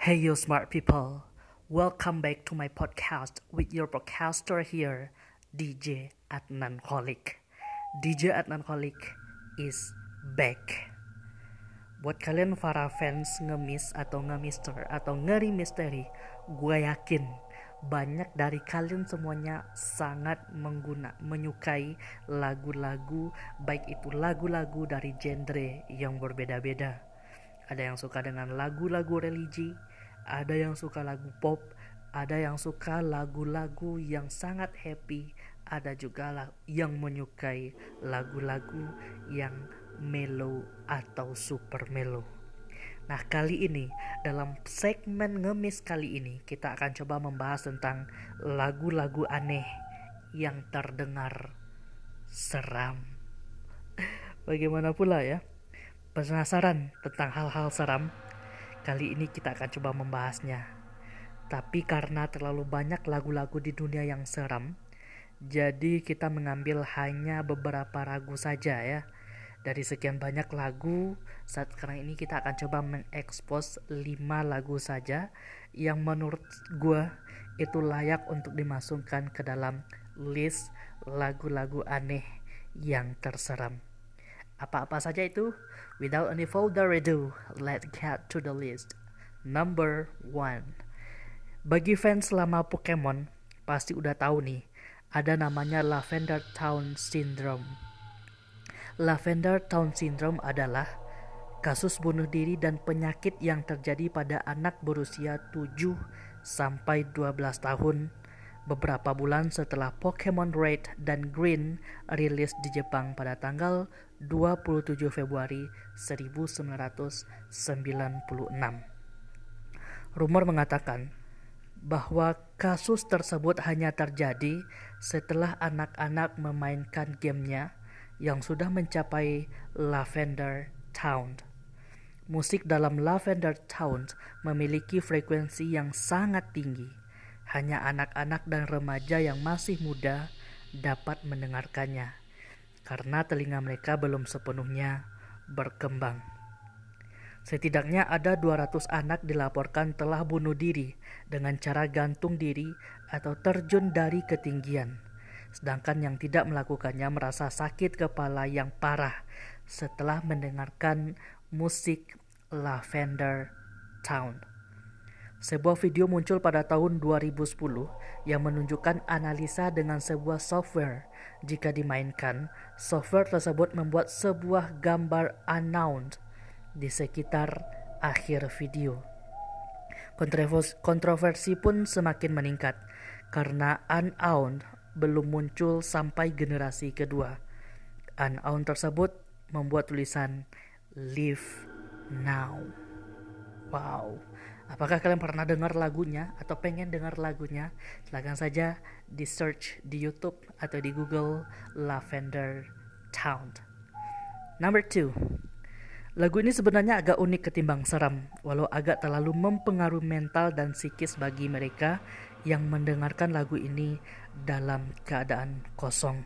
Hey, you smart people. Welcome back to my podcast with your podcaster here, DJ Adnan Holik. DJ Adnan Holik is back. Buat kalian para fans ngemis atau ngemister atau ngeri misteri, gue yakin banyak dari kalian semuanya sangat mengguna menyukai lagu-lagu baik itu lagu-lagu dari genre yang berbeda-beda. Ada yang suka dengan lagu-lagu religi, ada yang suka lagu pop, ada yang suka lagu-lagu yang sangat happy, ada juga yang menyukai lagu-lagu yang mellow atau super mellow. Nah, kali ini dalam segmen ngemis kali ini kita akan coba membahas tentang lagu-lagu aneh yang terdengar seram. Bagaimana pula ya? Penasaran tentang hal-hal seram? Kali ini kita akan coba membahasnya. Tapi karena terlalu banyak lagu-lagu di dunia yang seram, jadi kita mengambil hanya beberapa lagu saja ya. Dari sekian banyak lagu, saat sekarang ini kita akan coba mengekspos 5 lagu saja yang menurut gue itu layak untuk dimasukkan ke dalam list lagu-lagu aneh yang terseram. Apa-apa saja itu? Without any further ado, let's get to the list. Number one. Bagi fans lama Pokemon, pasti udah tahu nih, ada namanya Lavender Town Syndrome. Lavender Town Syndrome adalah kasus bunuh diri dan penyakit yang terjadi pada anak berusia 7 sampai 12 tahun beberapa bulan setelah Pokemon Red dan Green rilis di Jepang pada tanggal 27 Februari 1996. Rumor mengatakan bahwa kasus tersebut hanya terjadi setelah anak-anak memainkan gamenya yang sudah mencapai Lavender Town. Musik dalam Lavender Town memiliki frekuensi yang sangat tinggi hanya anak-anak dan remaja yang masih muda dapat mendengarkannya, karena telinga mereka belum sepenuhnya berkembang. Setidaknya ada 200 anak dilaporkan telah bunuh diri dengan cara gantung diri atau terjun dari ketinggian. Sedangkan yang tidak melakukannya merasa sakit kepala yang parah setelah mendengarkan musik Lavender Town. Sebuah video muncul pada tahun 2010 yang menunjukkan analisa dengan sebuah software. Jika dimainkan, software tersebut membuat sebuah gambar unknown di sekitar akhir video. Kontroversi pun semakin meningkat karena unknown belum muncul sampai generasi kedua. Unknown tersebut membuat tulisan Live Now. Wow. Apakah kalian pernah dengar lagunya atau pengen dengar lagunya? Silahkan saja di search di YouTube atau di Google Lavender Town. Number two, lagu ini sebenarnya agak unik ketimbang seram, walau agak terlalu mempengaruhi mental dan psikis bagi mereka yang mendengarkan lagu ini dalam keadaan kosong.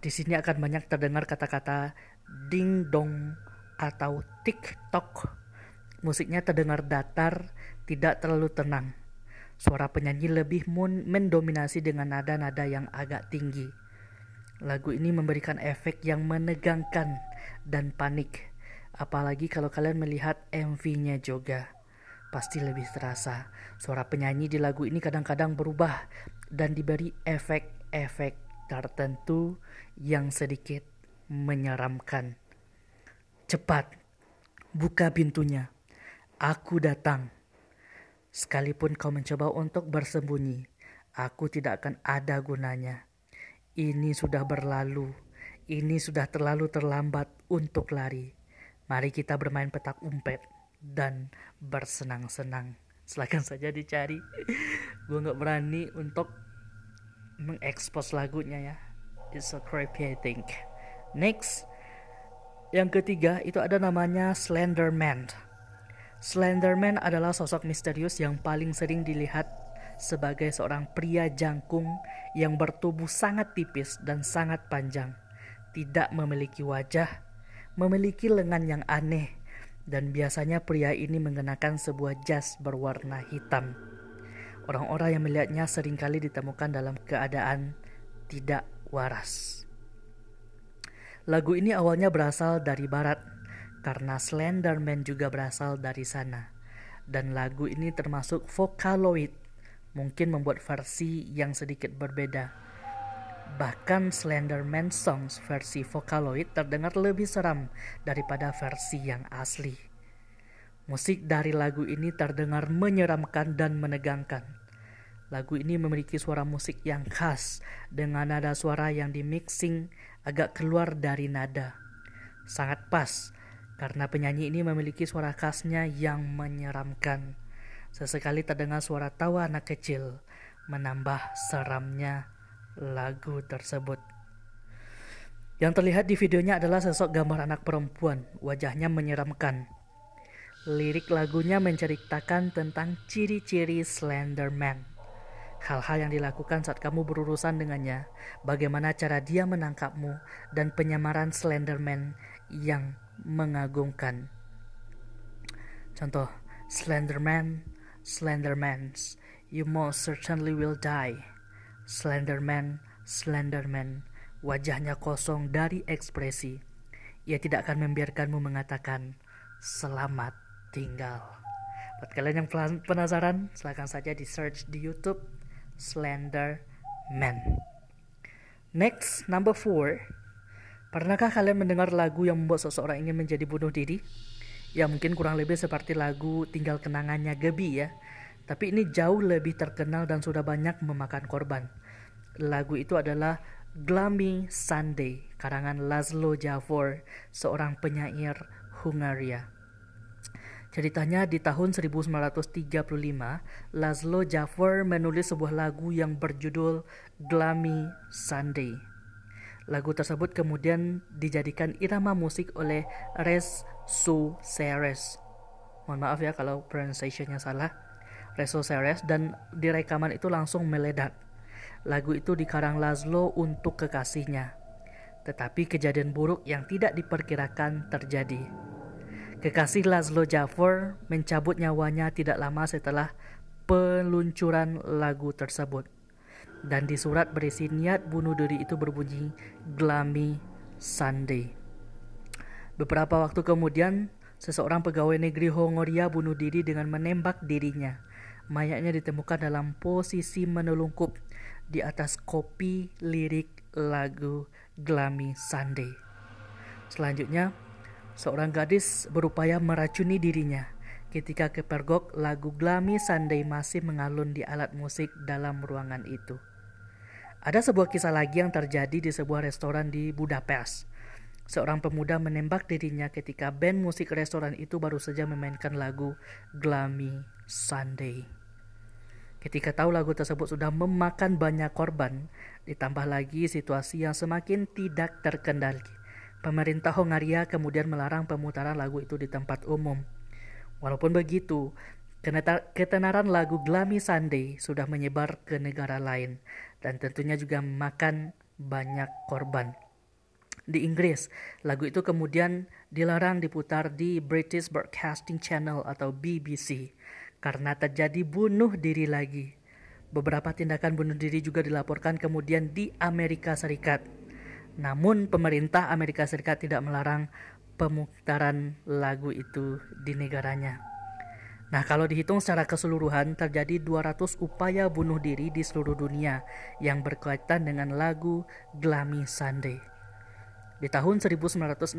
Di sini akan banyak terdengar kata-kata ding dong atau tiktok Musiknya terdengar datar, tidak terlalu tenang. Suara penyanyi lebih mendominasi dengan nada-nada yang agak tinggi. Lagu ini memberikan efek yang menegangkan dan panik. Apalagi kalau kalian melihat MV-nya juga. Pasti lebih terasa. Suara penyanyi di lagu ini kadang-kadang berubah dan diberi efek-efek tertentu yang sedikit menyeramkan. Cepat, buka pintunya. Aku datang. Sekalipun kau mencoba untuk bersembunyi, aku tidak akan ada gunanya. Ini sudah berlalu. Ini sudah terlalu terlambat untuk lari. Mari kita bermain petak umpet dan bersenang-senang. Silahkan saja dicari. Gue nggak berani untuk mengekspos lagunya ya. It's so creepy I think. Next, yang ketiga itu ada namanya Slenderman. Slenderman adalah sosok misterius yang paling sering dilihat sebagai seorang pria jangkung yang bertubuh sangat tipis dan sangat panjang, tidak memiliki wajah, memiliki lengan yang aneh, dan biasanya pria ini mengenakan sebuah jas berwarna hitam. Orang-orang yang melihatnya sering kali ditemukan dalam keadaan tidak waras. Lagu ini awalnya berasal dari barat karena Slenderman juga berasal dari sana. Dan lagu ini termasuk Vocaloid, mungkin membuat versi yang sedikit berbeda. Bahkan Slenderman Songs versi Vocaloid terdengar lebih seram daripada versi yang asli. Musik dari lagu ini terdengar menyeramkan dan menegangkan. Lagu ini memiliki suara musik yang khas dengan nada suara yang dimixing agak keluar dari nada. Sangat pas karena penyanyi ini memiliki suara khasnya yang menyeramkan. Sesekali terdengar suara tawa anak kecil, menambah seramnya lagu tersebut. Yang terlihat di videonya adalah sosok gambar anak perempuan, wajahnya menyeramkan. Lirik lagunya menceritakan tentang ciri-ciri Slenderman. Hal-hal yang dilakukan saat kamu berurusan dengannya, bagaimana cara dia menangkapmu, dan penyamaran Slenderman yang mengagumkan. Contoh, Slenderman, Slendermans, you most certainly will die. Slenderman, Slenderman, wajahnya kosong dari ekspresi. Ia tidak akan membiarkanmu mengatakan selamat tinggal. Buat kalian yang penasaran, silahkan saja di search di YouTube Slenderman. Next, number four. Pernahkah kalian mendengar lagu yang membuat seseorang ingin menjadi bunuh diri? Ya mungkin kurang lebih seperti lagu Tinggal Kenangannya Gebi ya. Tapi ini jauh lebih terkenal dan sudah banyak memakan korban. Lagu itu adalah Gloomy Sunday karangan Laszlo Javor, seorang penyair Hungaria. Ceritanya di tahun 1935, Laszlo Javor menulis sebuah lagu yang berjudul Gloomy Sunday. Lagu tersebut kemudian dijadikan irama musik oleh Res Su Seres. Mohon maaf ya kalau pronunciationnya salah. Reso Seres dan di rekaman itu langsung meledak. Lagu itu dikarang Laszlo untuk kekasihnya. Tetapi kejadian buruk yang tidak diperkirakan terjadi. Kekasih Laszlo Jafar mencabut nyawanya tidak lama setelah peluncuran lagu tersebut dan di surat berisi niat bunuh diri itu berbunyi Glami Sunday. Beberapa waktu kemudian, seseorang pegawai negeri Hongoria bunuh diri dengan menembak dirinya. Mayatnya ditemukan dalam posisi menelungkup di atas kopi lirik lagu Glami Sunday. Selanjutnya, seorang gadis berupaya meracuni dirinya ketika kepergok lagu Glami Sunday masih mengalun di alat musik dalam ruangan itu. Ada sebuah kisah lagi yang terjadi di sebuah restoran di Budapest. Seorang pemuda menembak dirinya ketika band musik restoran itu baru saja memainkan lagu Glami Sunday. Ketika tahu lagu tersebut sudah memakan banyak korban, ditambah lagi situasi yang semakin tidak terkendali. Pemerintah Hongaria kemudian melarang pemutaran lagu itu di tempat umum. Walaupun begitu, ketenaran lagu Glami Sunday sudah menyebar ke negara lain dan tentunya juga memakan banyak korban. Di Inggris, lagu itu kemudian dilarang diputar di British Broadcasting Channel atau BBC karena terjadi bunuh diri lagi. Beberapa tindakan bunuh diri juga dilaporkan kemudian di Amerika Serikat. Namun pemerintah Amerika Serikat tidak melarang pemutaran lagu itu di negaranya. Nah, kalau dihitung secara keseluruhan, terjadi 200 upaya bunuh diri di seluruh dunia yang berkaitan dengan lagu Glami Sunday. Di tahun 1968,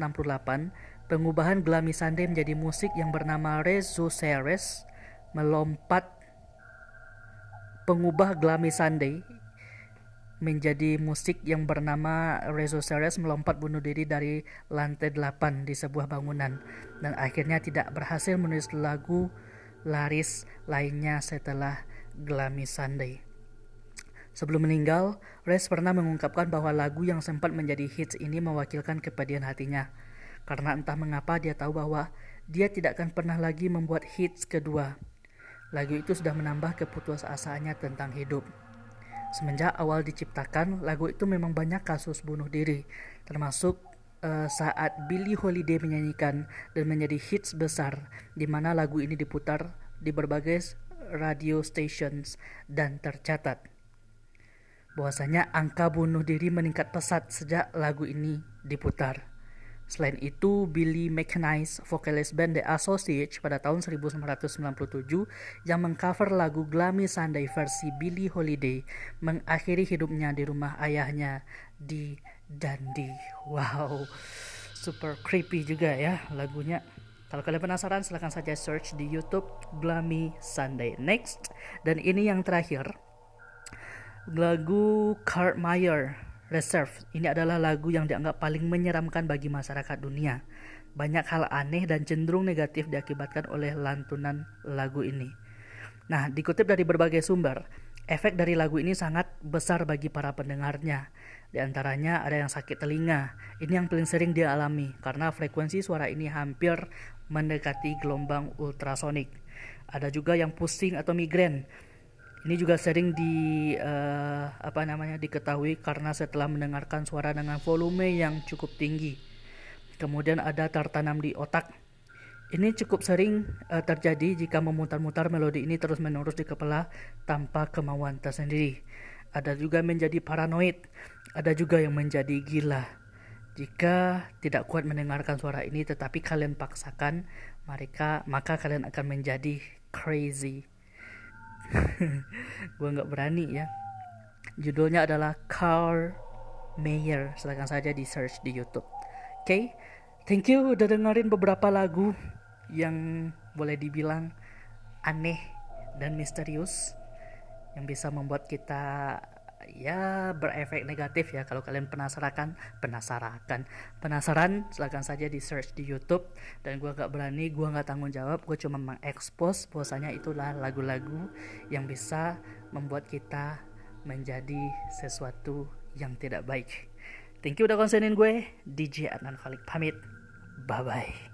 pengubahan Glami Sunday menjadi musik yang bernama Rezo Seres melompat pengubah Glami Sunday menjadi musik yang bernama Rezo Seres melompat bunuh diri dari lantai 8 di sebuah bangunan dan akhirnya tidak berhasil menulis lagu laris lainnya setelah Glami Sunday. Sebelum meninggal, Res pernah mengungkapkan bahwa lagu yang sempat menjadi hits ini mewakilkan kepedihan hatinya. Karena entah mengapa dia tahu bahwa dia tidak akan pernah lagi membuat hits kedua. Lagu itu sudah menambah keputusasaannya tentang hidup. Semenjak awal diciptakan, lagu itu memang banyak kasus bunuh diri, termasuk uh, saat Billie Holiday menyanyikan dan menjadi hits besar di mana lagu ini diputar di berbagai radio stations dan tercatat bahwasanya angka bunuh diri meningkat pesat sejak lagu ini diputar. Selain itu, Billy McNice, vokalis band The Associates pada tahun 1997 yang mengcover lagu Glammy Sunday versi Billie Holiday mengakhiri hidupnya di rumah ayahnya di Dundee. Wow, super creepy juga ya lagunya. Kalau kalian penasaran silahkan saja search di YouTube Glammy Sunday. Next, dan ini yang terakhir, lagu Kurt Meyer Reserve ini adalah lagu yang dianggap paling menyeramkan bagi masyarakat dunia. Banyak hal aneh dan cenderung negatif diakibatkan oleh lantunan lagu ini. Nah, dikutip dari berbagai sumber, efek dari lagu ini sangat besar bagi para pendengarnya. Di antaranya ada yang sakit telinga. Ini yang paling sering dia alami karena frekuensi suara ini hampir mendekati gelombang ultrasonik. Ada juga yang pusing atau migrain ini juga sering di uh, apa namanya diketahui karena setelah mendengarkan suara dengan volume yang cukup tinggi. Kemudian ada tertanam di otak. Ini cukup sering uh, terjadi jika memutar-mutar melodi ini terus-menerus di kepala tanpa kemauan tersendiri. Ada juga menjadi paranoid, ada juga yang menjadi gila. Jika tidak kuat mendengarkan suara ini tetapi kalian paksakan, mereka maka kalian akan menjadi crazy. gue nggak berani ya judulnya adalah Carl Mayer silakan saja di search di YouTube oke okay? thank you udah dengerin beberapa lagu yang boleh dibilang aneh dan misterius yang bisa membuat kita ya berefek negatif ya kalau kalian penasaran penasaran penasaran silahkan saja di search di YouTube. Dan gue gak berani gue gak tanggung jawab gue cuma mengekspos bahwasanya itulah lagu-lagu yang bisa membuat kita menjadi sesuatu yang tidak baik. Thank you udah konsenin gue DJ Adnan Khalid pamit. Bye bye